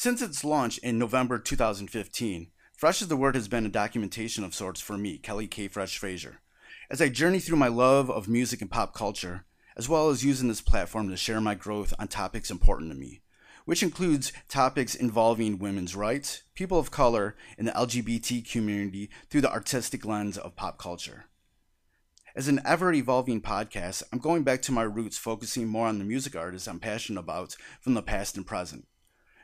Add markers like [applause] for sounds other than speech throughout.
Since its launch in November 2015, Fresh is the Word has been a documentation of sorts for me, Kelly K. Fresh Frazier, as I journey through my love of music and pop culture, as well as using this platform to share my growth on topics important to me, which includes topics involving women's rights, people of color, and the LGBT community through the artistic lens of pop culture. As an ever evolving podcast, I'm going back to my roots, focusing more on the music artists I'm passionate about from the past and present.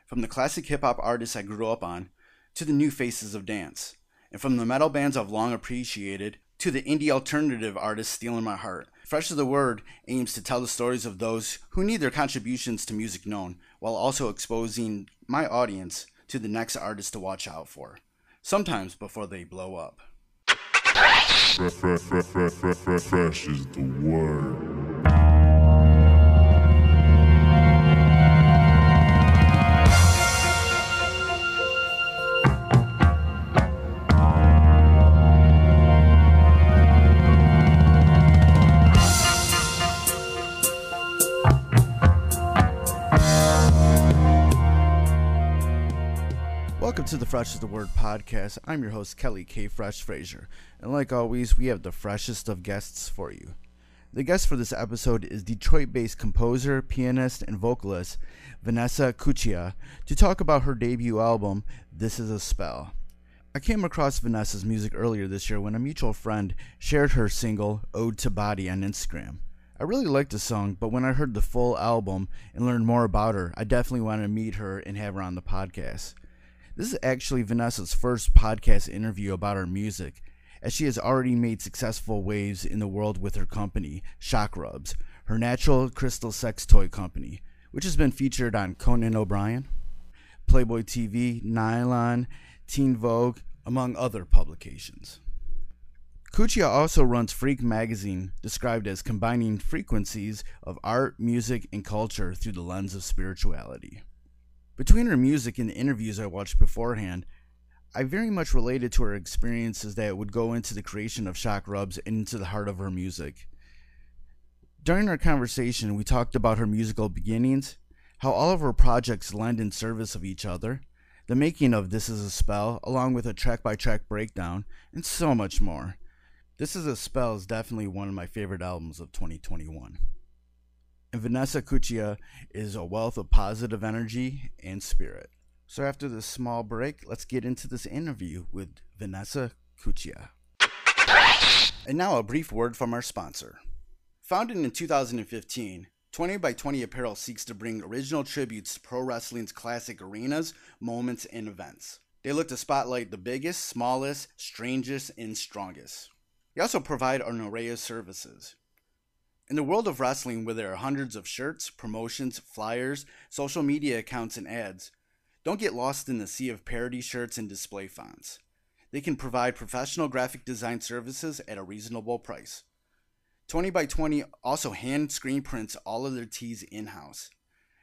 From the classic hip hop artists I grew up on to the new faces of dance, and from the metal bands I've long appreciated to the indie alternative artists stealing my heart. Fresh is the Word aims to tell the stories of those who need their contributions to music known, while also exposing my audience to the next artist to watch out for, sometimes before they blow up. Fresh, fresh, fresh, fresh, fresh, fresh, is the word. Welcome to the Fresh is the Word podcast. I'm your host, Kelly K. Fresh Frazier. And like always, we have the freshest of guests for you. The guest for this episode is Detroit based composer, pianist, and vocalist Vanessa Cuccia to talk about her debut album, This Is a Spell. I came across Vanessa's music earlier this year when a mutual friend shared her single, Ode to Body, on Instagram. I really liked the song, but when I heard the full album and learned more about her, I definitely wanted to meet her and have her on the podcast. This is actually Vanessa's first podcast interview about her music, as she has already made successful waves in the world with her company, Chakrubs, her natural crystal sex toy company, which has been featured on Conan O'Brien, Playboy TV, Nylon, Teen Vogue, among other publications. Cuccia also runs Freak Magazine, described as combining frequencies of art, music, and culture through the lens of spirituality. Between her music and the interviews I watched beforehand, I very much related to her experiences that would go into the creation of Chakrubs and into the heart of her music. During our conversation, we talked about her musical beginnings, how all of her projects lend in service of each other, the making of This Is a Spell, along with a track by track breakdown, and so much more. This Is a Spell is definitely one of my favorite albums of 2021 and Vanessa Cuccia is a wealth of positive energy and spirit. So after this small break, let's get into this interview with Vanessa Cuccia. And now a brief word from our sponsor. Founded in 2015, 20 by 20 Apparel seeks to bring original tributes to pro wrestling's classic arenas, moments, and events. They look to spotlight the biggest, smallest, strangest, and strongest. They also provide an array of services. In the world of wrestling, where there are hundreds of shirts, promotions, flyers, social media accounts, and ads, don't get lost in the sea of parody shirts and display fonts. They can provide professional graphic design services at a reasonable price. 20 by 20 also hand screen prints all of their tees in house.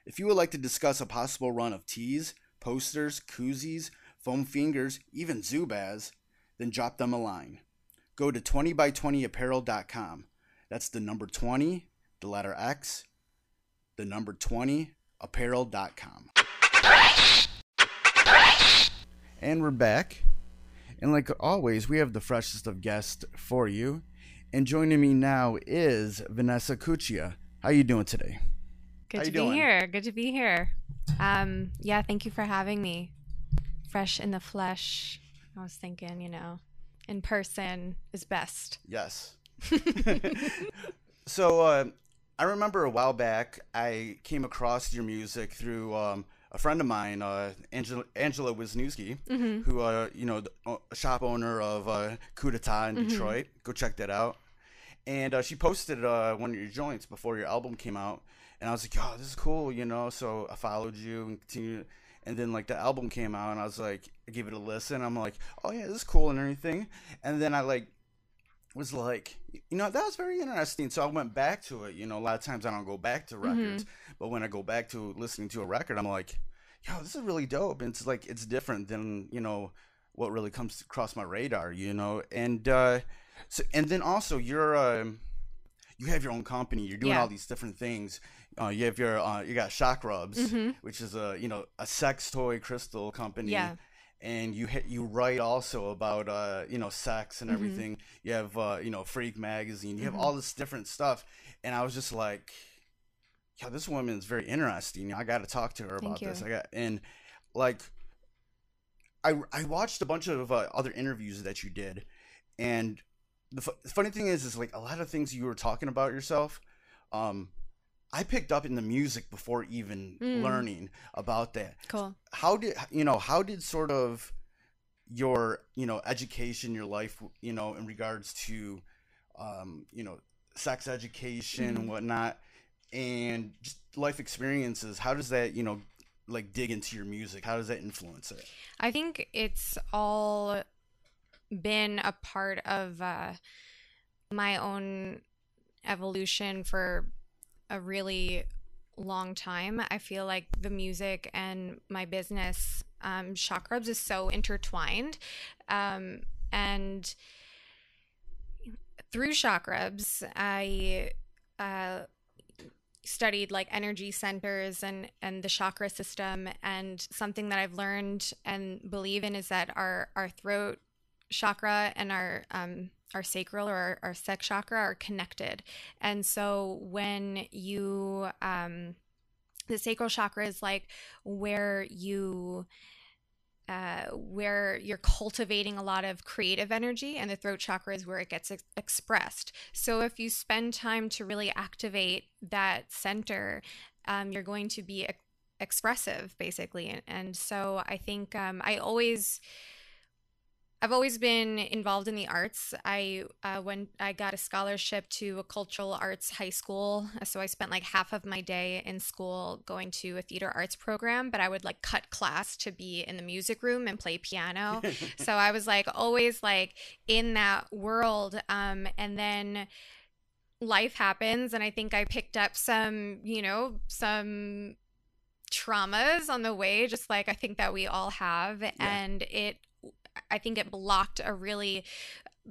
If you would like to discuss a possible run of tees, posters, koozies, foam fingers, even Zubaz, then drop them a line. Go to 20by20apparel.com that's the number 20, the letter X, the number 20, apparel.com. And we're back. And like always, we have the freshest of guests for you. And joining me now is Vanessa Cuccia. How are you doing today? Good How to be doing? here. Good to be here. Um, yeah, thank you for having me. Fresh in the flesh. I was thinking, you know, in person is best. Yes. [laughs] so uh, I remember a while back I came across your music through um, a friend of mine, uh, Angela, Angela Wisniewski, who uh, you know, the, a shop owner of uh, Coup d'etat in Detroit. Go check that out. And uh, she posted uh, one of your joints before your album came out, and I was like, "Oh, this is cool," you know. So I followed you and continued. And then like the album came out, and I was like, I gave it a listen. I'm like, "Oh yeah, this is cool" and everything. And then I like was like, you know, that was very interesting. So I went back to it. You know, a lot of times I don't go back to records, but when I go back to listening to a record, I'm like, yo, this is really dope. And it's like, it's different than, you know, what really comes across my radar, you know? And, uh, so, and then also you're, um, you have your own company. You're doing Yeah. all these different things. Uh, you have your uh, you got Chakrubs, Mhm. which is a you know a sex toy crystal company. Yeah. And you hit, you write also about uh, you know sex and Mhm. everything. You have uh, you know Freak magazine. You have Mhm. all this different stuff, and I was just like, yeah, this woman's very interesting. I got to talk to her Thank about this. I got and like, I I watched a bunch of uh, other interviews that you did, and the, fu- the funny thing is, is like a lot of things you were talking about yourself. Um, I picked up in the music before even Mm. learning about that. Cool. How did you know? How did sort of your you know education, your life, you know, in regards to um, you know sex education Mhm. and whatnot, and just life experiences? How does that you know like dig into your music? How does that influence it? I think it's all been a part of uh, my own evolution for a really long time. I feel like the music and my business, um, Chakrubs, is so intertwined. Um, and through Chakrubs, I uh, studied like energy centers and and the chakra system and something that I've learned and believe in is that our our throat chakra and our um our sacral or our, our sex chakra are connected and so when you um the sacral chakra is like where you uh, where you're cultivating a lot of creative energy, and the throat chakra is where it gets ex- expressed. So, if you spend time to really activate that center, um, you're going to be ex- expressive, basically. And, and so, I think um, I always. I've always been involved in the arts. I uh, when I got a scholarship to a cultural arts high school, so I spent like half of my day in school going to a theater arts program. But I would like cut class to be in the music room and play piano. [laughs] so I was like always like in that world. Um, and then life happens, and I think I picked up some, you know, some traumas on the way, just like I think that we all have, and it I think it blocked a really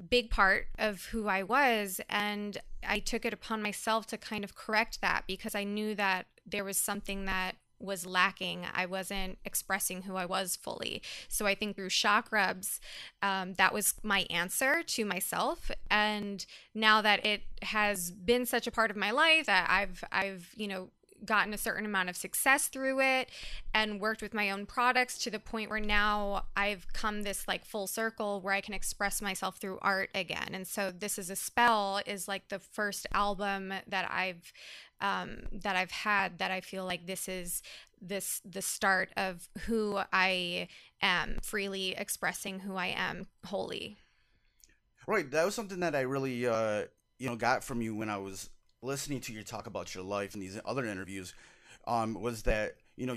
big part of who I was. And I took it upon myself to kind of correct that because I knew that there was something that was lacking. I wasn't expressing who I was fully. So I think through Chakrubs, um, that was my answer to myself. And now that it has been such a part of my life that I've, I've, you know, gotten a certain amount of success through it and worked with my own products to the point where now I've come this like full circle where I can express myself through art again. And so this is a spell is like the first album that I've um, that I've had that I feel like this is this the start of who I am freely expressing who I am wholly. Right. That was something that I really, uh, you know, got from you when I was listening to your talk about your life in these other interviews. Um, was that you know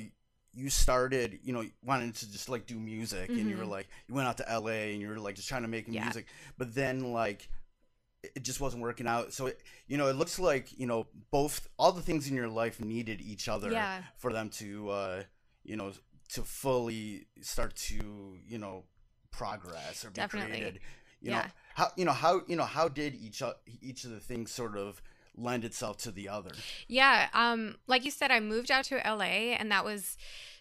you started, you know, wanting to just like do music, and you were Mhm. like, you went out to L.A. and you were like just trying to make Yeah. music, but then like it- just wasn't working out. So it, you know, it looks like you know both all the things in your life needed each other Yeah. for them to, uh, you know, to fully start to you know progress or be Definitely. created. You know how you know how you know how did each each of the things sort of lend itself to the other? Yeah, um, like you said, I moved out to LA, and that was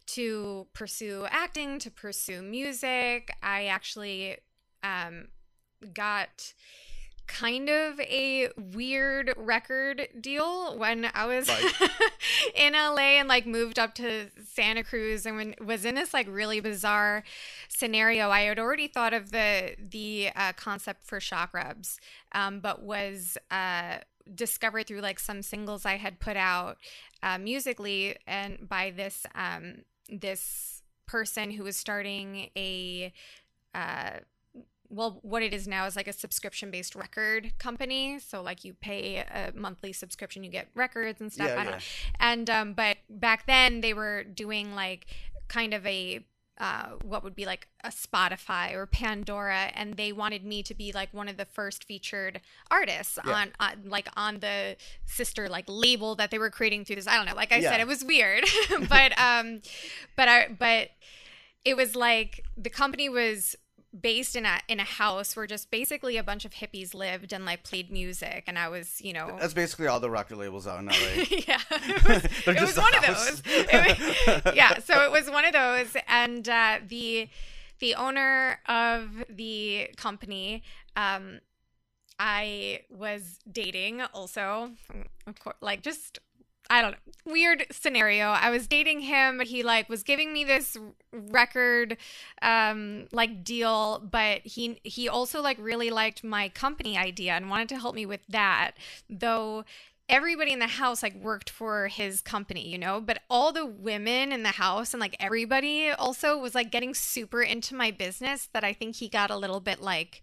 to pursue acting, to pursue music. I actually um, got kind of a weird record deal when I was Right. [laughs] in LA and like moved up to Santa Cruz and when, was in this like really bizarre scenario. I had already thought of the the uh, concept for Chakrubs, um, but was uh, discovered through like some singles I had put out uh, musically and by this um, this person who was starting a uh, well what it is now is like a subscription based record company. So like you pay a monthly subscription you get records and stuff. Yeah, yeah. and um but back then they were doing like kind of a uh, what would be like a Spotify or Pandora, and they wanted me to be like one of the first featured artists Yeah. on, on like on the sister like label that they were creating through this. I don't know. Like I Yeah. said, it was weird, [laughs] but um, but I but it was like the company was based in a in a house where just basically a bunch of hippies lived and like played music and I was, you know That's basically all the record labels out in LA. [laughs] yeah. [laughs] It was, [laughs] it was one of those. Was- yeah, so it was one of those and uh the the owner of the company um I was dating also of course like just I don't know. Weird scenario. I was dating him. But he like was giving me this record um like deal, but he he also like really liked my company idea and wanted to help me with that. Though everybody in the house like worked for his company, you know, but all the women in the house and like everybody also was like getting super into my business that I think he got a little bit like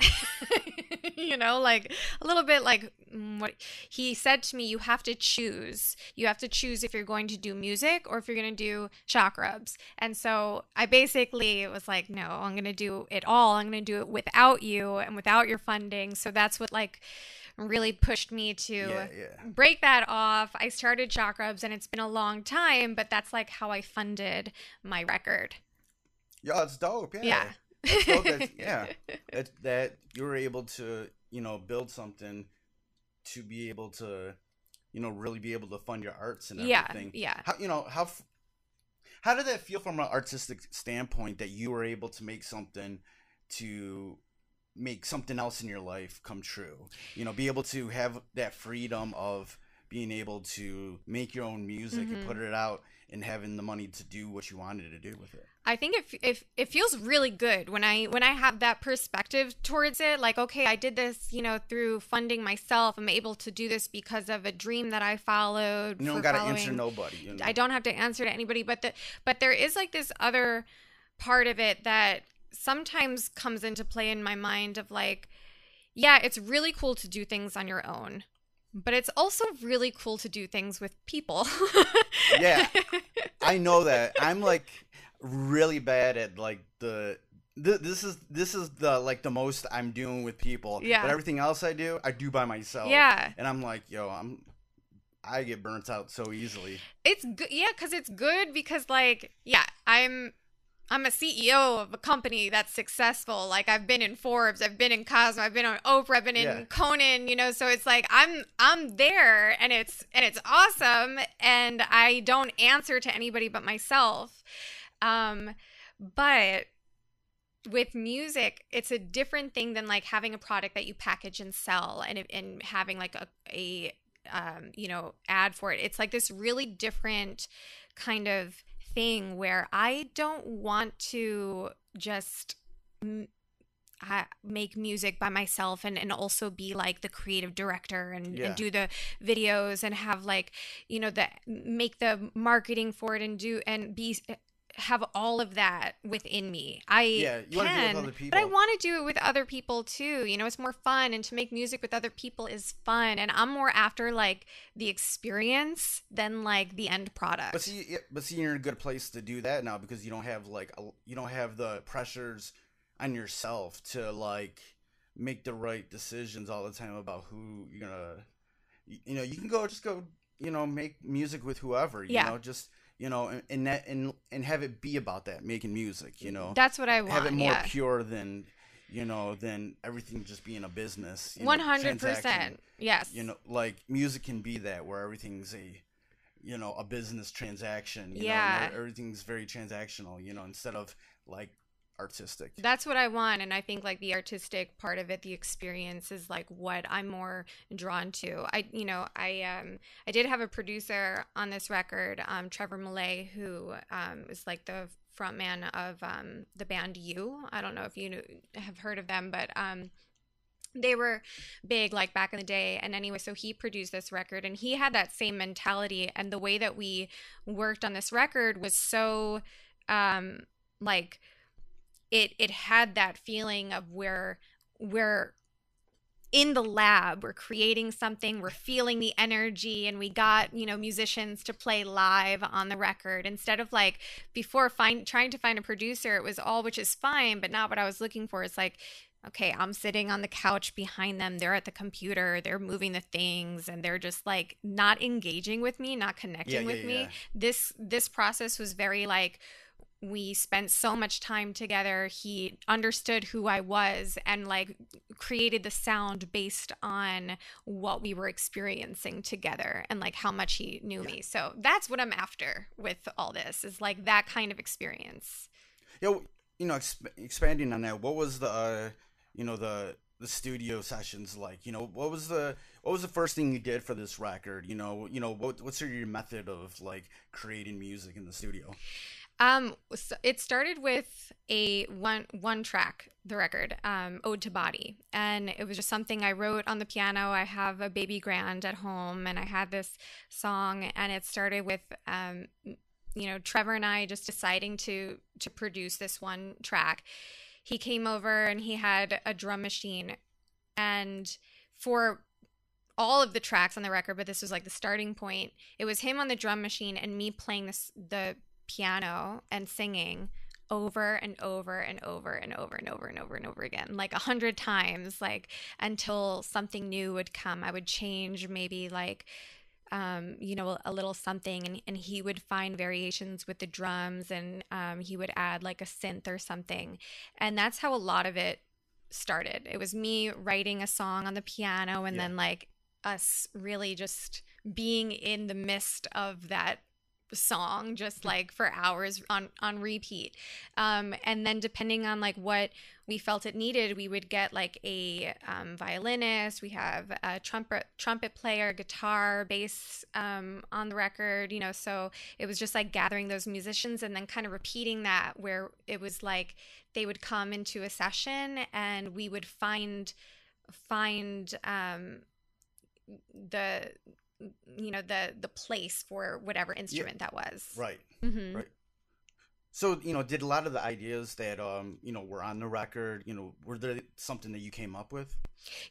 [laughs] you know, like a little bit like Mm, what he said to me, you have to choose. You have to choose if you're going to do music or if you're going to do rubs. And so I basically was like, no, I'm going to do it all. I'm going to do it without you and without your funding. So that's what like really pushed me to Yeah, yeah. break that off. I started rubs and it's been a long time, but that's like how I funded my record. Yeah, it's dope. Yeah. Yeah. That's dope that, [laughs] yeah. That, that you were able to, you know, build something to be able to, you know, really be able to fund your arts and Yeah, everything. yeah. How, you know, how, how did that feel from an artistic standpoint that you were able to make something to make something else in your life come true? You know, be able to have that freedom of being able to make your own music and Mhm. put it out and having the money to do what you wanted to do with it. I think if if it feels really good when I when I have that perspective towards it, like okay, I did this, you know, through funding myself. I'm able to do this because of a dream that I followed. You don't got to answer nobody. You know? I don't have to answer to anybody, but the but there is like this other part of it that sometimes comes into play in my mind of like, yeah, it's really cool to do things on your own. But it's also really cool to do things with people. Yeah. [laughs] I know that. I'm like really bad at like the. th- This is this is the like the most I'm doing with people. Yeah. But everything else I do, I do by myself. Yeah. And I'm like, yo, I'm. I get burnt out so easily. it's good yeah because it's good because like yeah i'm i'm a ceo of a company that's successful like i've been in forbes i've been in cosmo i've been on oprah i've been in Yeah. conan you know so it's like i'm i'm there and it's and it's awesome and i don't answer to anybody but myself um but with music it's a different thing than like having a product that you package and sell and and having like a, a um, you know, ad for it. It's like this really different kind of thing where I don't want to just ha- make music by myself and, and also be like the creative director and, Yeah. and do the videos and have like, you know, the make the marketing for it and do and be have all of that within me. I Yeah, you wanna do it with can, but I want to do it with other people too. You know, it's more fun, and to make music with other people is fun. And I'm more after like the experience than like the end product. But see, but see, you're in a good place to do that now because you don't have like a, you don't have the pressures on yourself to like make the right decisions all the time about who you're gonna. You, you know, you can go just go. You know, make music with whoever. You Yeah. know, just you know, and and that and and have it be about that making music. You know, That's what I want. have it more yeah. pure than you know than everything just being a business. One hundred percent. Yes. you know like music can be that where everything's a you know a business transaction you Yeah. know, everything's very transactional you know instead of like artistic That's what I want. And I think like the artistic part of it, the experience is like what I'm more drawn to. I, you know, I, um, I did have a producer on this record, um, Trevor Millay, who, um, is like the frontman of, um, the band You. I don't know if you knew, have heard of them, but, um, they were big like back in the day and anyway so he produced this record and he had that same mentality and the way that we worked on this record was so um like it it had that feeling of where we're in the lab we're creating something we're feeling the energy and we got you know musicians to play live on the record. Instead of like before find trying to find a producer it was all which is fine but not what i was looking for. It's like okay i'm sitting on the couch behind them. They're at the computer. They're moving the things and they're just like not engaging with me not connecting yeah, with me. yeah. this this process was very like we spent so much time together. He understood who I was and like created the sound based on what we were experiencing together and like how much he knew me. So that's what I'm after with all this is like that kind of experience. Yeah, you know, exp- expanding on that, what was the, uh, you know, the the studio sessions like? You know, what was the what was the first thing you did for this record? You know, you know, what what's your method of like creating music in the studio? Um, so it started with a one one track, the record, um, "Ode to Body," and it was just something I wrote on the piano. I have a baby grand at home, and I had this song, and it started with, um, you know, Trevor and I just deciding to to produce this one track. He came over and he had a drum machine, and for all of the tracks on the record, but this was like the starting point. It was him on the drum machine and me playing this the piano and singing over and over and over and over and over and over and over again like a hundred times like until something new would come i would change maybe like um, you know, a little something, and, and he would find variations with the drums, and um, he would add like a synth or something, and that's how a lot of it started. It was me writing a song on the piano, and Yeah. then like us really just being in the midst of that song just like for hours on on repeat. Um and then depending on like what we felt it needed we would get like a um, violinist. We have a trumpet trumpet player guitar bass um, on the record you know so it was just like gathering those musicians and then kind of repeating that where it was like they would come into a session and we would find find um the you know the the place for whatever instrument that was Right. Mhm. Right. So you know, did a lot of the ideas that um you know were on the record, you know, were there something that you came up with?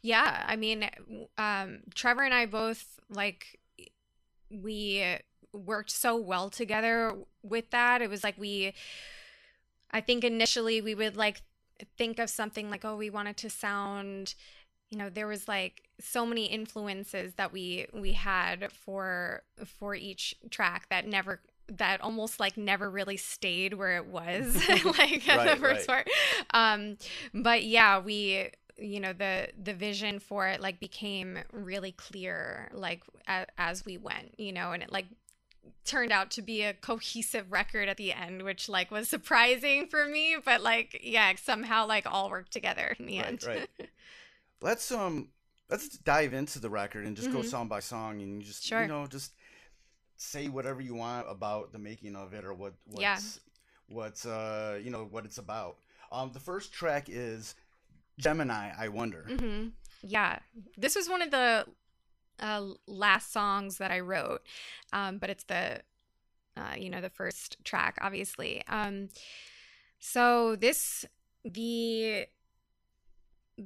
Yeah, I mean, um, Trevor and I both like we worked so well together with that. It was like we, I think initially we would like think of something like, oh, we wanted to sound, you know, there was like so many influences that we we had for for each track that never that almost like never really stayed where it was [laughs] [laughs] like at Right, the first right. part um but yeah we you know the the vision for it like became really clear like a, as we went you know and it like turned out to be a cohesive record at the end which like was surprising for me but like yeah somehow like all worked together in the Right, end right. [laughs] Let's um let's dive into the record and just go Mhm. song by song and just Sure. you know just say whatever you want about the making of it or what what's Yeah. what's uh you know what it's about. Um the first track is Gemini, I wonder. hmm Yeah, this was one of the uh, last songs that I wrote, um, but it's the uh, you know the first track, obviously. Um, so this the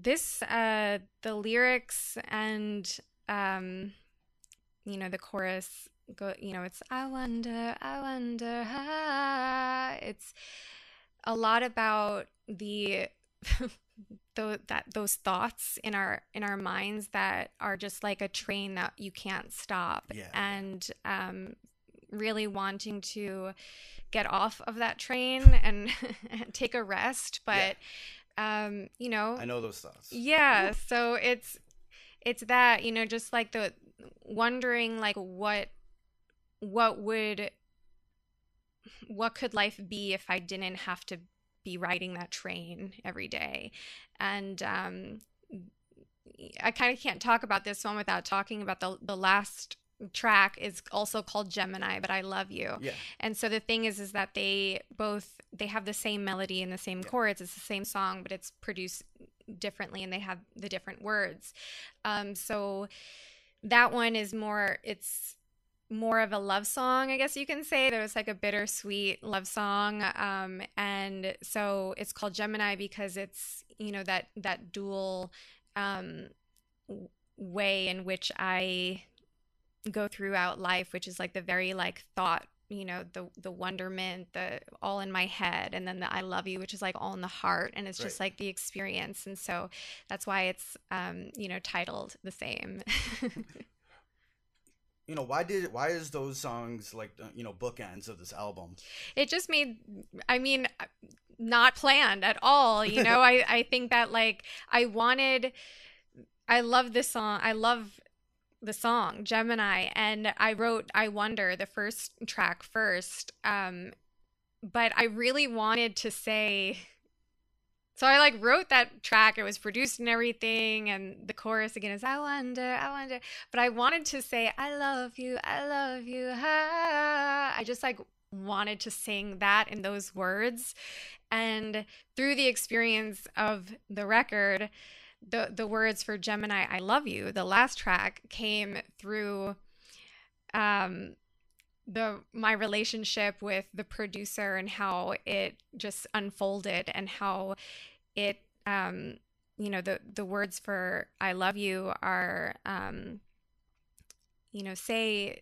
this uh, the lyrics and um, you know the chorus go you know it's I wonder I wonder how it's a lot about the [laughs] tho- that those thoughts in our in our minds that are just like a train that you can't stop Yeah. and um really wanting to get off of that train and [laughs] take a rest but um you know I know those thoughts. yeah so it's it's that you know just like the wondering like what what would what could life be if i didn't have to be riding that train every day and um i kind of can't talk about this one without talking about the the last track is also called gemini but i love you Yeah. and so the thing is is that they both they have the same melody and the same Yeah. chords it's the same song but it's produced differently and they have the different words um so that one is more it's more of a love song i guess you can say there's like a bittersweet love song um and so it's called gemini because it's you know that that dual um way in which i go throughout life which is like the very like thought you know the the wonderment the all in my head and then the i love you which is like all in the heart and it's just like the experience and so that's why it's um you know titled the same [laughs] you know why did why is those songs like you know bookends of this album? It just made. I mean, not planned at all. You know, [laughs] I I think that like I wanted. I love this song. I love the song Gemini and I wrote I Wonder the first track first um but I really wanted to say so I like wrote that track it was produced and everything and the chorus again is I wonder I wonder but I wanted to say I love you I love you I just like wanted to sing that in those words and through the experience of the record the the words for Gemini I love you the last track came through um the my relationship with the producer and how it just unfolded and how it um you know the the words for I love you are um you know say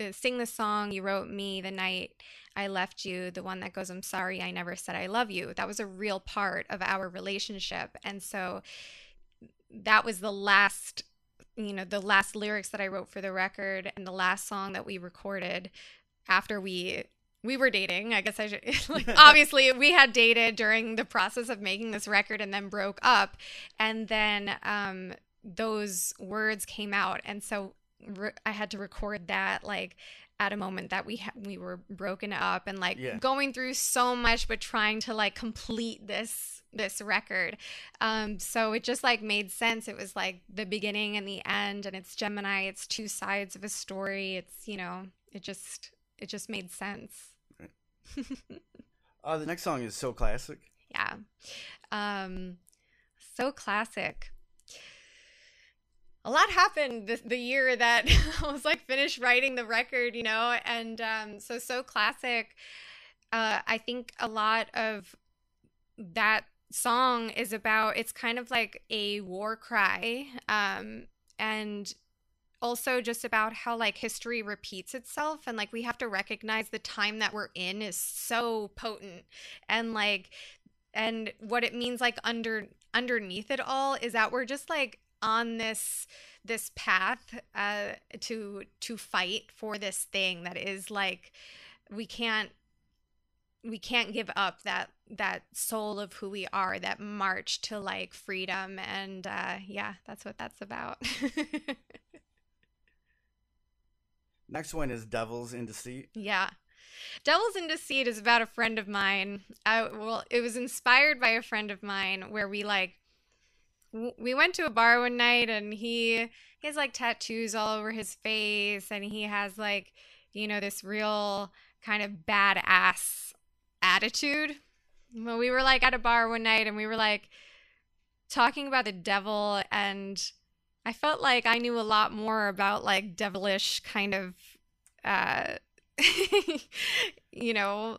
uh, sing the song you wrote me the night I left you, the one that goes, I'm sorry I never said I love you. That was a real part of our relationship. And so that was the last you know the last lyrics that i wrote for the record and the last song that we recorded after we we were dating i guess i should [laughs] like, [laughs] obviously we had dated during the process of making this record and then broke up and then um those words came out and so re- i had to record that like at a moment that we ha- we were broken up and like Yeah. going through so much but trying to like complete this this record. Um so it just like made sense. It was like the beginning and the end and it's gemini. It's two sides of a story. It's you know it just it just made sense. [laughs] Uh, the next song is so classic. yeah. Um so classic. A lot happened this, the year that [laughs] I was like finished writing the record, you know, and um, so so classic. Uh, I think a lot of that song is about. It's kind of like a war cry, um, and also just about how like history repeats itself and like we have to recognize the time that we're in is so potent and like and what it means like under underneath it all is that we're just like on this this path uh to to fight for this thing that is like we can't we can't give up that that soul of who we are that march to like freedom and uh yeah that's what that's about [laughs] Next one is Devils in Deceit. Yeah. Devils in Deceit is about a friend of mine. I, well, it was inspired by a friend of mine where we like we went to a bar one night and he he has like tattoos all over his face and he has like you know this real kind of badass attitude. Well, we were like at a bar one night and we were like talking about the devil and I felt like I knew a lot more about like devilish kind of uh [laughs] you know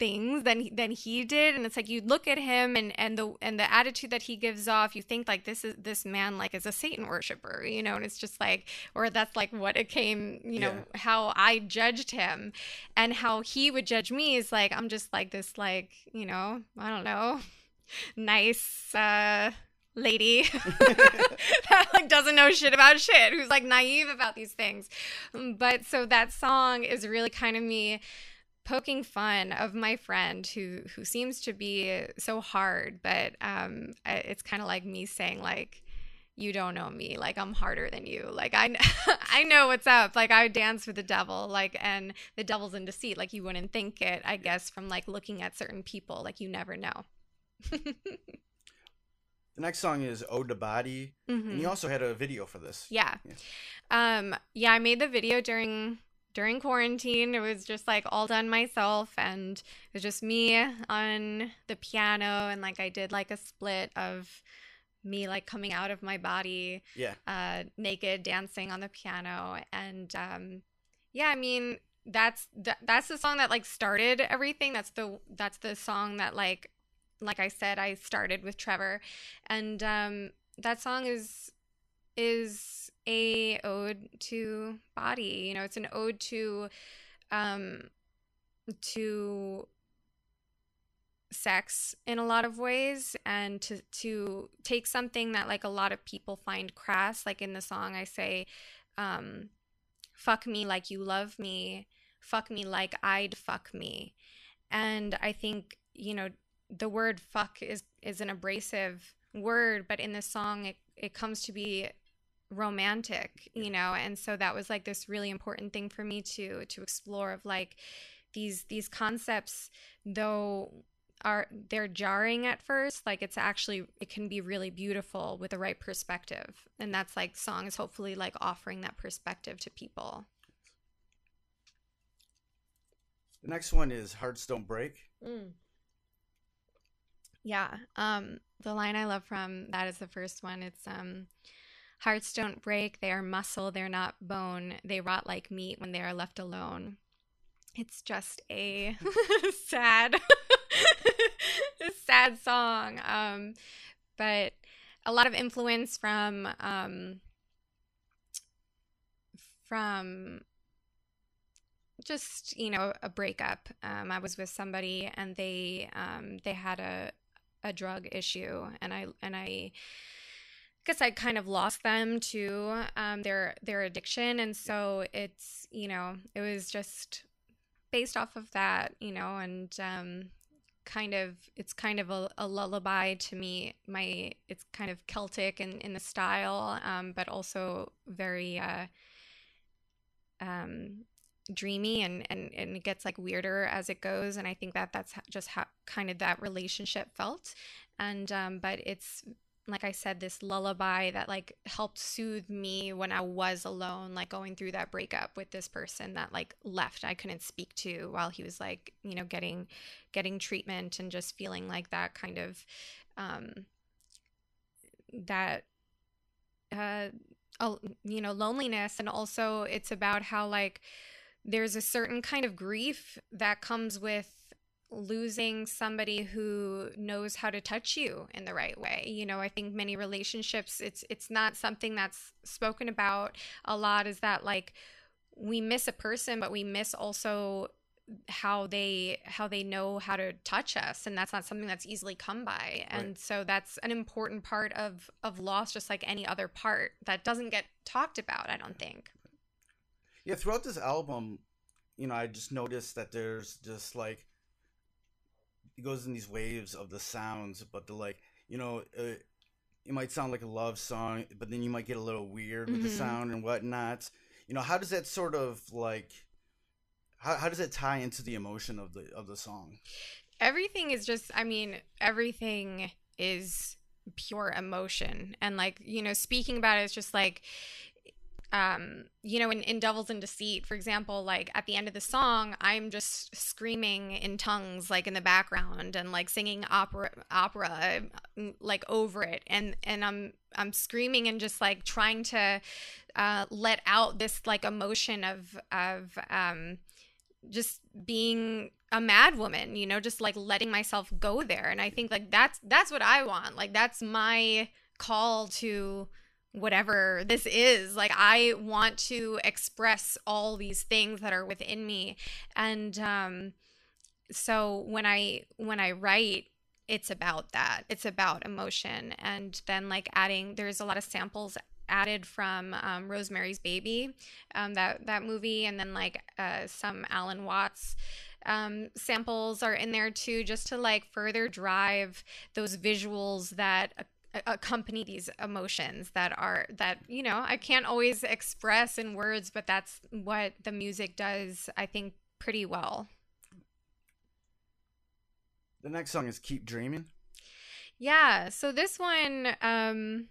things than than he did. And it's like you look at him and and the and the attitude that he gives off you think like this is this man like is a satan worshiper you know? And it's just like or that's like what it came you know Yeah. how i judged him. And how he would judge me is like i'm just like this like you know i don't know [laughs] nice uh lady [laughs] that like doesn't know shit about shit who's like naive about these things. But so that song is really kind of me poking fun of my friend who who seems to be so hard but um it's kind of like me saying like you don't know me like i'm harder than you like i [laughs] i know what's up like i dance with the devil like and the devil's in deceit like you wouldn't think it i guess from like looking at certain people like you never know [laughs] The next song is Ode to Body. Mhm. And you also had a video for this. Yeah. Yeah. Um yeah, I made the video during during quarantine. It was just like all done myself and it was just me on the piano and like I did like a split of me like coming out of my body Yeah. uh naked dancing on the piano and um yeah, I mean that's that, that's the song that like started everything. That's the that's the song that like like I said I started with Trevor and um that song is is a ode to body you know it's an ode to um to sex in a lot of ways and to to take something that like a lot of people find crass like in the song i say um fuck me like you love me, fuck me like I'd fuck me. And I think, you know, the word fuck is is an abrasive word, but in this song it, it comes to be romantic, you know, and so that was like this really important thing for me to to explore of like these these concepts though are they're jarring at first like it's actually it can be really beautiful with the right perspective. And that's like song is hopefully like offering that perspective to people. The next one is Hearts Don't Break. yeah um the line i love from that is the first one. It's um hearts don't break they are muscle they're not bone they rot like meat when they are left alone. It's just a [laughs] sad [laughs] sad song um but a lot of influence from um from just you know a breakup. Um i was with somebody and they um they had a a drug issue and i and i guess I kind of lost them to um, their their addiction, and so it's you know it was just based off of that, you know, and um, kind of it's kind of a, a lullaby to me. My it's kind of Celtic in in the style, um, but also very uh, um, dreamy and, and and it gets like weirder as it goes. And i think that that's just how kind of that relationship felt. And um but it's like i said this lullaby that like helped soothe me when i was alone like going through that breakup with this person that like left. I couldn't speak to while he was like you know getting getting treatment and just feeling like that kind of um that uh you know loneliness. And also it's about how like there's a certain kind of grief that comes with losing somebody who knows how to touch you in the right way. You know i think many relationships it's it's not something that's spoken about a lot is that like we miss a person but we miss also how they how they know how to touch us and that's not something that's easily come by. And Right. so that's an important part of of loss just like any other part that doesn't get talked about i don't think. Yeah, throughout this album, you know, I just noticed that there's just like it goes in these waves of the sounds, but the like, you know, uh, it might sound like a love song, but then you might get a little weird with the Mhm. sound and whatnot. You know, how does that sort of like how, how does that tie into the emotion of the of the song? everything is just i mean everything is pure emotion and like you know speaking about it is just like um you know in, in devils and deceit for example like at the end of the song i'm just screaming in tongues like in the background and like singing opera opera mm, like over it. And and i'm i'm screaming and just like trying to uh let out this like emotion of of um just being a mad woman you know just like letting myself go there. And i think like that's that's what i want. Like that's my call to whatever this is like i want to express all these things that are within me. And um so when i when i write it's about that. It's about emotion. And then like adding there's a lot of samples added from um, Rosemary's Baby, um, that that movie, and then like uh, some Alan Watts um, samples are in there too, just to like further drive those visuals that accompany these emotions that are that you know I can't always express in words, but that's what the music does. I think pretty well. The next song is "Keep Dreaming." Yeah, so this one um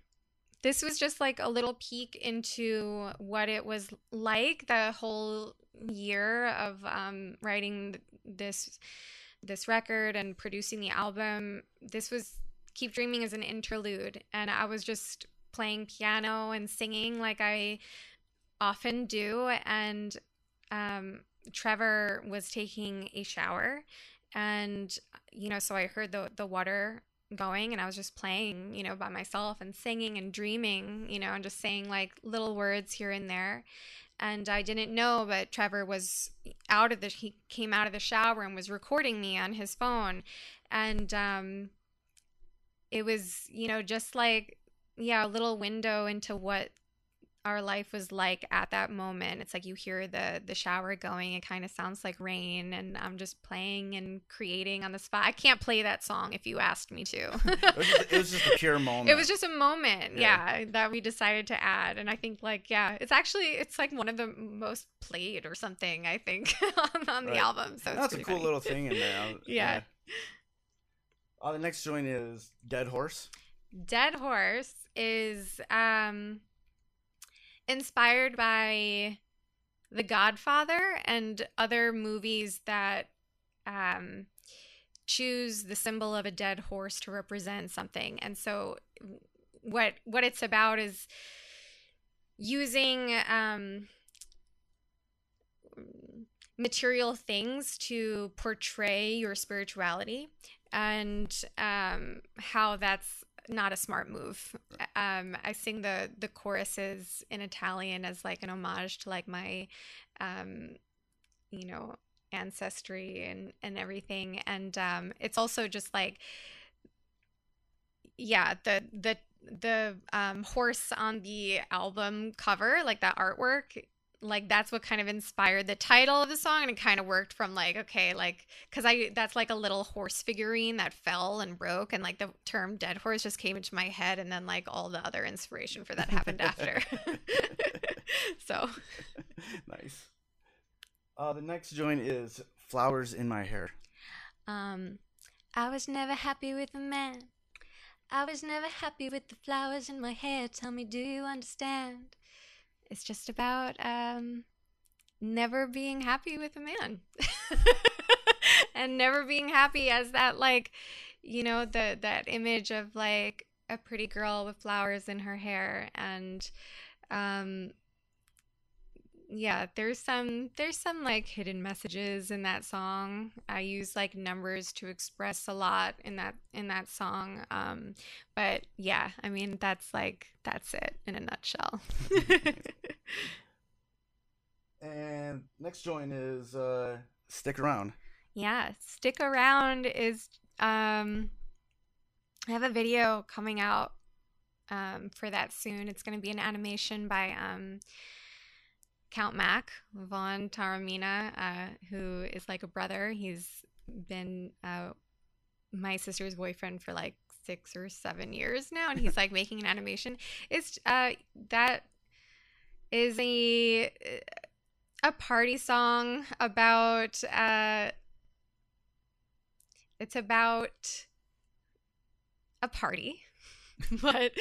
this was just like a little peek into what it was like the whole year of um writing this this record and producing the album. This was Keep Dreaming as an interlude and I was just playing piano and singing like I often do and um Trevor was taking a shower and you know so I heard the the water going and I was just playing, you know, by myself and singing and dreaming, you know, and just saying like little words here and there. And I didn't know, but Trevor was out of the he came out of the shower and was recording me on his phone. And um it was, you know, just like yeah, a little window into what our life was like at that moment. It's like you hear the the shower going. It kind of sounds like rain, and I'm just playing and creating on the spot. I can't play that song if you asked me to. [laughs] it, was just, it was just a pure [laughs] moment. it was just a moment, Yeah. yeah. that we decided to add, and I think like yeah, it's actually it's like one of the most played or something. I think [laughs] on, on the album. So it's That's a cool funny. little thing in there. Yeah. Uh, the next joint is Dead Horse. Dead Horse is um inspired by The Godfather and other movies that um choose the symbol of a dead horse to represent something. And so what what it's about is using um material things to portray your spirituality and um, how that's not a smart move. Um, I sing the the choruses in Italian as like an homage to like my, um, you know, ancestry and and everything, and um, it's also just like, yeah, the the the um, horse on the album cover, like that artwork. Like that's what kind of inspired the title of the song, and it kind of worked from like okay, like because I that's like a little horse figurine that fell and broke, and like the term dead horse just came into my head, and then like all the other inspiration for that happened after. [laughs] so [laughs] nice. Uh, the next joint is Flowers in My Hair. Um, I was never happy with a man. I was never happy with the flowers in my hair. Tell me, do you understand? It's just about um, never being happy with a man, [laughs] and never being happy as that like, you know, the that image of like a pretty girl with flowers in her hair, and um, yeah there's some there's some like hidden messages in that song. I use like numbers to express a lot in that in that song um but yeah i mean that's like that's it in a nutshell. [laughs] And next joint is uh, Stick Around. yeah stick around is um i have a video coming out um for that soon. It's going to be an animation by um count mac von taramina uh who is like a brother. He's been uh my sister's boyfriend for like six or seven years now and he's like making an animation. It's uh that is a a party song about uh it's about a party. [laughs] But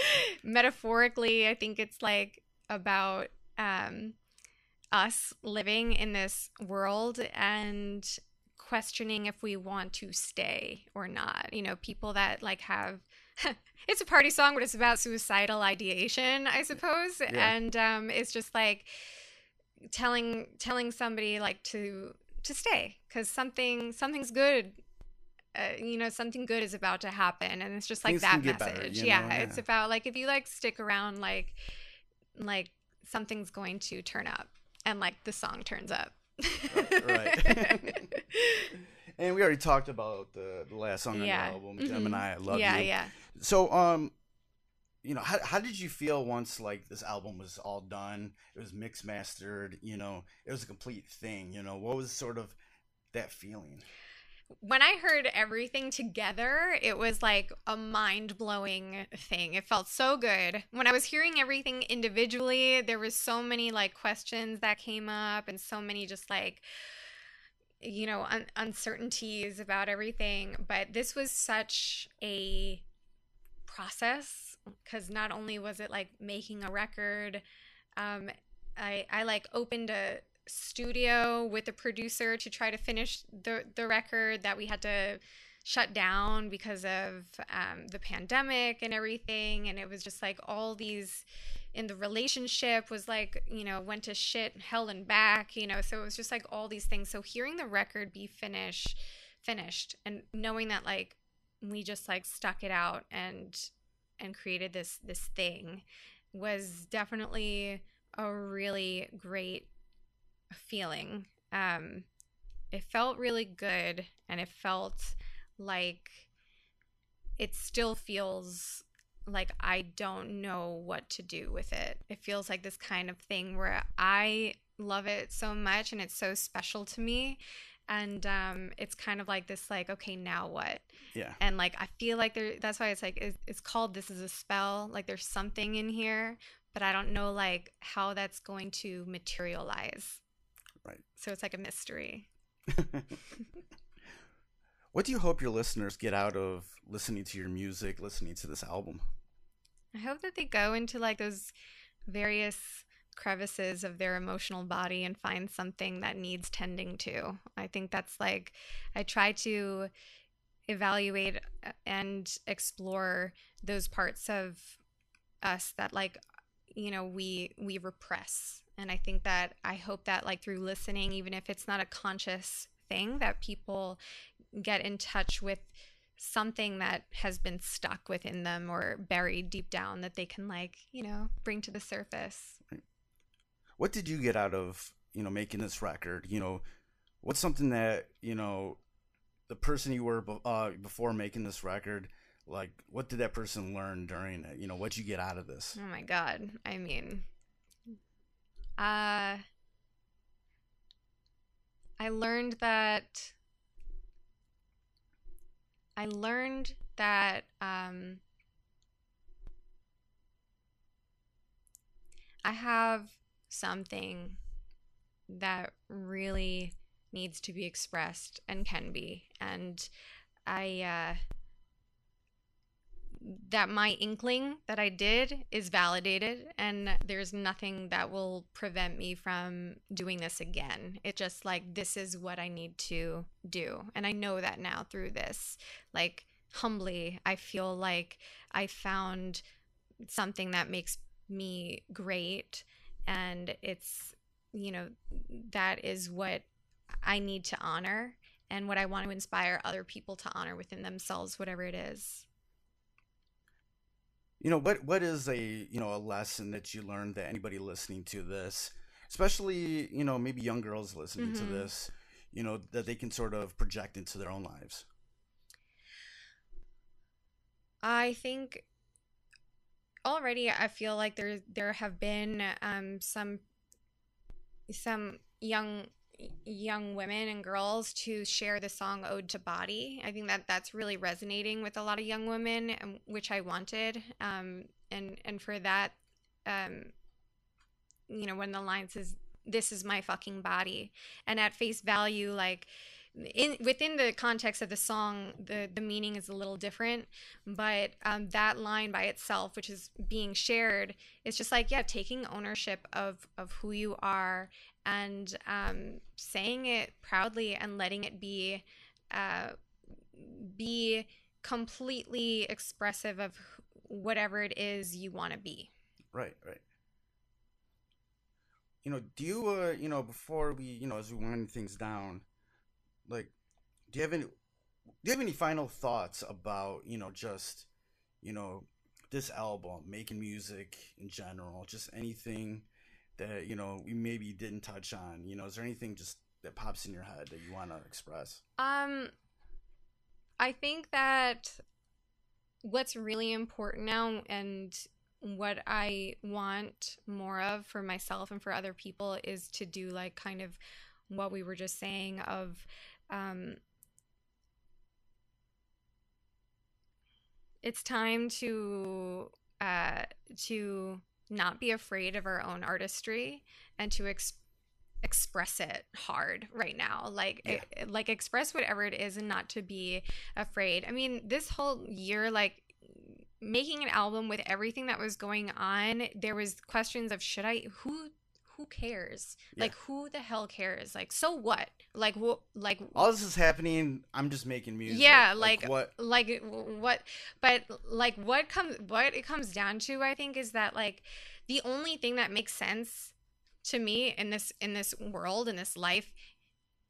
metaphorically i think it's like about um us living in this world and questioning if we want to stay or not. You know people that like have [laughs] it's a party song but it's about suicidal ideation i suppose. Yeah. and um it's just like telling telling somebody like to to stay because something something's good uh, you know something good is about to happen. And it's just like Things that message. better, yeah, know? it's about like if you like stick around like like something's going to turn up and like the song turns up right. [laughs] And we already talked about the, the last song Yeah. on the album, Mhm. Gemini. I love yeah you. yeah So, um, you know, how, how did you feel once like this album was all done? It was mixed mastered. You know, it was a complete thing. You know, what was sort of that feeling? When I heard everything together, it was like a mind blowing thing. It felt so good. When I was hearing everything individually, there was so many like questions that came up and so many just like you know un- uncertainties about everything but this was such a process because not only was it like making a record um i i like opened a studio with a producer to try to finish the the record that we had to shut down because of um, the pandemic and everything. And it was just like all these in the relationship was like you know went to shit hell and back you know. So it was just like all these things. So hearing the record be finished finished and knowing that like we just like stuck it out and and created this this thing was definitely a really great feeling. Um it felt really good and it felt like it still feels like I don't know what to do with it. It feels like this kind of thing where I love it so much and it's so special to me. And um it's kind of like this like okay now what? Yeah. and like i feel like there that's why it's like it's, it's called this is a spell. Like there's something in here but i don't know like how that's going to materialize Right. so it's like a mystery [laughs] What do you hope your listeners get out of listening to your music, listening to this album? i hope that they go into like those various crevices of their emotional body and find something that needs tending to i think that's like i try to evaluate uh, and explore those parts of us that like you know we we repress and i think that i hope that like through listening even if it's not a conscious thing that people get in touch with something that has been stuck within them or buried deep down that they can like you know bring to the surface What did you get out of, you know, making this record? You know, what's something that, you know, the person you were uh, before making this record, like, what did that person learn during it? You know, what'd you get out of this? Oh my god. I mean uh I learned that I learned that um I have something that really needs to be expressed and can be. And I uh that my inkling that I did is validated, and there's nothing that will prevent me from doing this again. It just like this is what I need to do, and I know that now through this. Like humbly, I feel like I found something that makes me great, and it's you know that is what I need to honor and what I want to inspire other people to honor within themselves, whatever it is. You know, what what is a, you know, a lesson that you learned that anybody listening to this, especially, you know, maybe young girls listening to Mhm. this, you know, that they can sort of project into their own lives? I think already I feel like there there have been um some some young young women and girls to share the song ode to body. I think that that's really resonating with a lot of young women um, which i wanted um and and for that um you know when the line says this is my fucking body. And at face value like in within the context of the song the the meaning is a little different but um, that line by itself which is being shared is just like yeah taking ownership of of who you are and um, saying it proudly and letting it be uh, be completely expressive of whatever it is you want to be Right, right. You know, do you uh, you know, before we, you know, as we wind things down, like do you have any do you have any final thoughts about, you know, just, you know, this album, making music in general, just anything that, you know, we maybe didn't touch on, you know, is there anything just that pops in your head that you want to express? Um, I think that what's really important now and what I want more of for myself and for other people is to do like kind of what we were just saying of um it's time to uh to not be afraid of our own artistry and to ex- express it hard right now like Yeah. it, like express whatever it is and not to be afraid i mean this whole year like making an album with everything that was going on there was questions of should i who who cares Yeah. like who the hell cares like so what like what like All this is happening, I'm just making music. Yeah, like- what like what but like what comes what it comes down to i think is that like the only thing that makes sense to me in this in this world in this life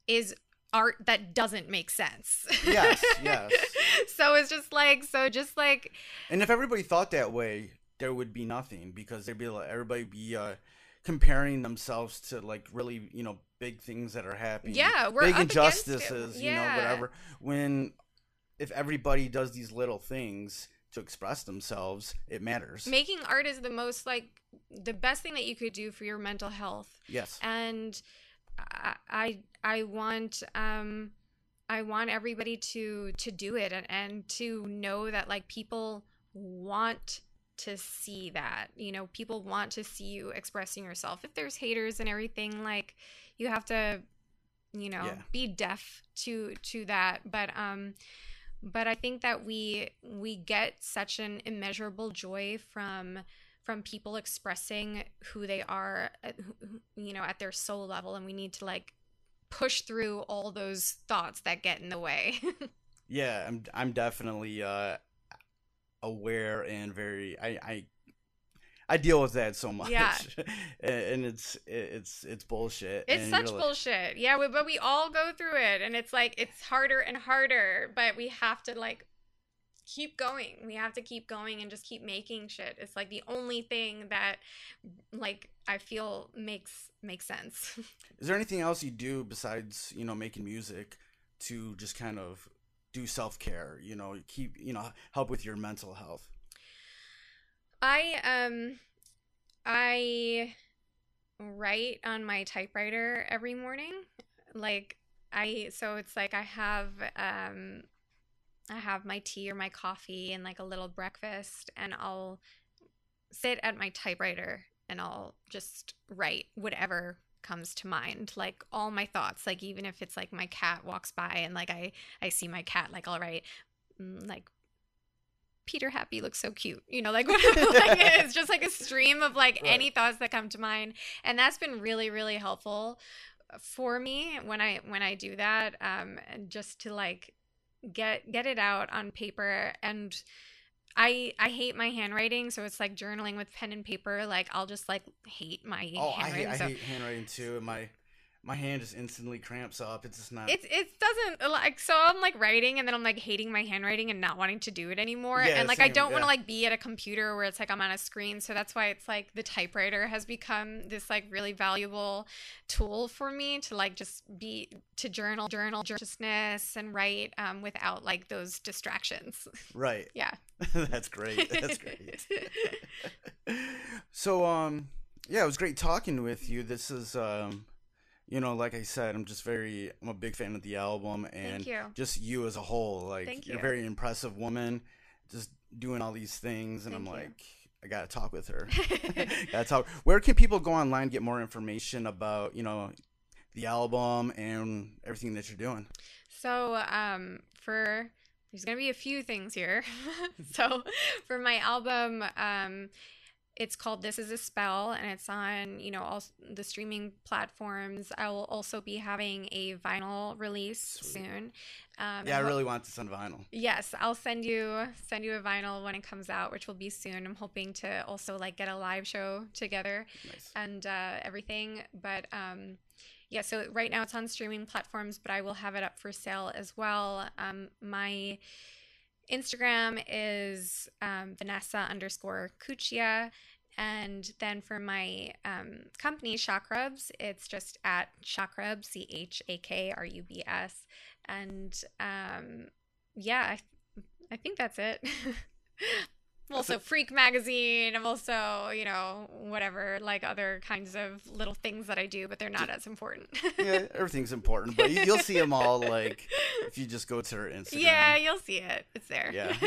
is art that doesn't make sense Yes, [laughs] yes. so it's just like so just like And if everybody thought that way, there would be nothing because there'd be like everybody be uh, comparing themselves to like really you know big things that are happening. Yeah, we're big up against it. injustices, you know, whatever. When if everybody does these little things, to express themselves, it matters. Making art is the most like the best thing that you could do for your mental health. yes. and I I, I want um I want everybody to to do it and, and to know that like people want to see that you know people want to see you expressing yourself. If there's haters and everything like you have to you know Yeah. be deaf to to that. But um but i think that we we get such an immeasurable joy from from people expressing who they are at, who- who- you know at their soul level. And we need to like push through all those thoughts that get in the way. [laughs] Yeah, I'm I'm definitely uh aware and very I I I deal with that so [laughs] much. Yeah. and it's it's it's bullshit. it's such like- bullshit yeah we, but we all go through it and it's like it's harder and harder but we have to like keep going we have to keep going and just keep making shit it's like the only thing that like i feel makes makes sense [laughs] Is there anything else you do besides, you know, making music to just kind of do self-care, you know, keep, you know, help with your mental health? I um I write on my typewriter every morning. Like I so it's like I have um I have my tea or my coffee and like a little breakfast and I'll sit at my typewriter and I'll just write whatever comes to mind like all my thoughts like even if it's like my cat walks by and like I I see my cat like I'll write mm, like Peter Happy looks so cute. You know, like, [laughs] like [laughs] it's just like a stream of like Right. any thoughts that come to mind, and that's been really, really helpful for me when I when I do that. Um, and just to like get get it out on paper and. I I hate my handwriting, so it's like journaling with pen and paper. Like I'll just like hate my Oh, I hate handwriting. I hate handwriting too. and My my hand just instantly cramps up. It's just not It's it doesn't like so I'm like writing and then I'm like hating my handwriting and not wanting to do it anymore. Yeah, and like I don't want to like be at a computer where it's like I'm on a screen. So that's why it's like the typewriter has become this like really valuable tool for me to like just be to journal, journal, consciousness and write um, without like those distractions. right. [laughs] yeah. [laughs] That's great. That's great. [laughs] so um yeah, it was great talking with you. This is um you know, like I said, I'm just very I'm a big fan of the album and you. just you as a whole. Like Thank you're a very impressive woman, just doing all these things and Thank I'm you. like I gotta talk with her. [laughs] [laughs] gotta talk. Where can people go online get more information about, you know, the album and everything that you're doing? So, um, for there's gonna be a few things here. [laughs] so, for my album, um, it's called "This Is a Spell" and it's on you know all the streaming platforms. I will also be having a vinyl release Sweet. soon. Um, Yeah, I really want this on vinyl. Yes, I'll send you send you a vinyl when it comes out, which will be soon. I'm hoping to also like get a live show together Nice. and uh, everything. But um, yeah, so right now it's on streaming platforms, but I will have it up for sale as well. Um, my Instagram is um, Vanessa underscore Cuccia. And then for my um, company, Chakrubs, it's just at Chakrubs, C H A K R U B S. And um, yeah, I, I think that's it. [laughs] I'm also Freak Magazine. I'm also, you know, whatever, like other kinds of little things that I do, but they're not as important. yeah, everything's important, but you- you'll see them all like if you just go to her Instagram. Yeah, you'll see it. It's there. Yeah. [laughs]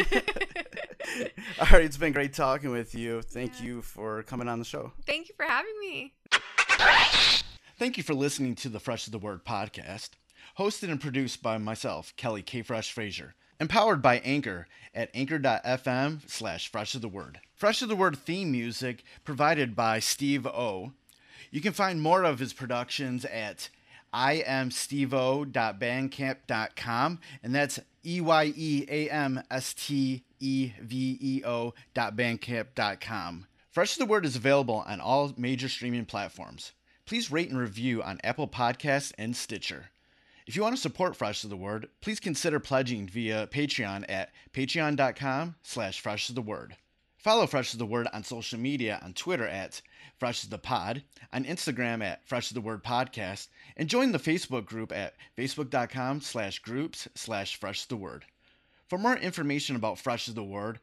all right, it's been great talking with you. Thank Yeah. you for coming on the show. Thank you for having me. Thank you for listening to the Fresh is the Word podcast, hosted and produced by myself, Kelly K. Fresh Fraser, empowered by Anchor at anchor.fm slash fresh of the word. Fresh is the Word theme music provided by Steve O. You can find more of his productions at eyeamsteveo.bandcamp.com, and that's E Y E A M S T E V E O dot. Fresh is the Word is available on all major streaming platforms. Please rate and review on Apple Podcasts and Stitcher. If you want to support Fresh is the Word, please consider pledging via Patreon at patreon.com slash fresh is the word. Follow Fresh is the Word on social media on Twitter at Fresh is the Pod, on Instagram at Fresh is the Word Podcast, and join the Facebook group at facebook.com slash groups slash fresh is the word. For more information about Fresh is the Word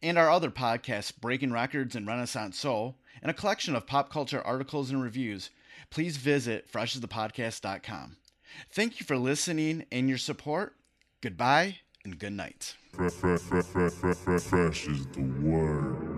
and our other podcasts, Breaking Records and Renaissance Soul, and a collection of pop culture articles and reviews, please visit freshasthepodcast.com. Thank you for listening and your support. Goodbye and good night. Fresh, is the word.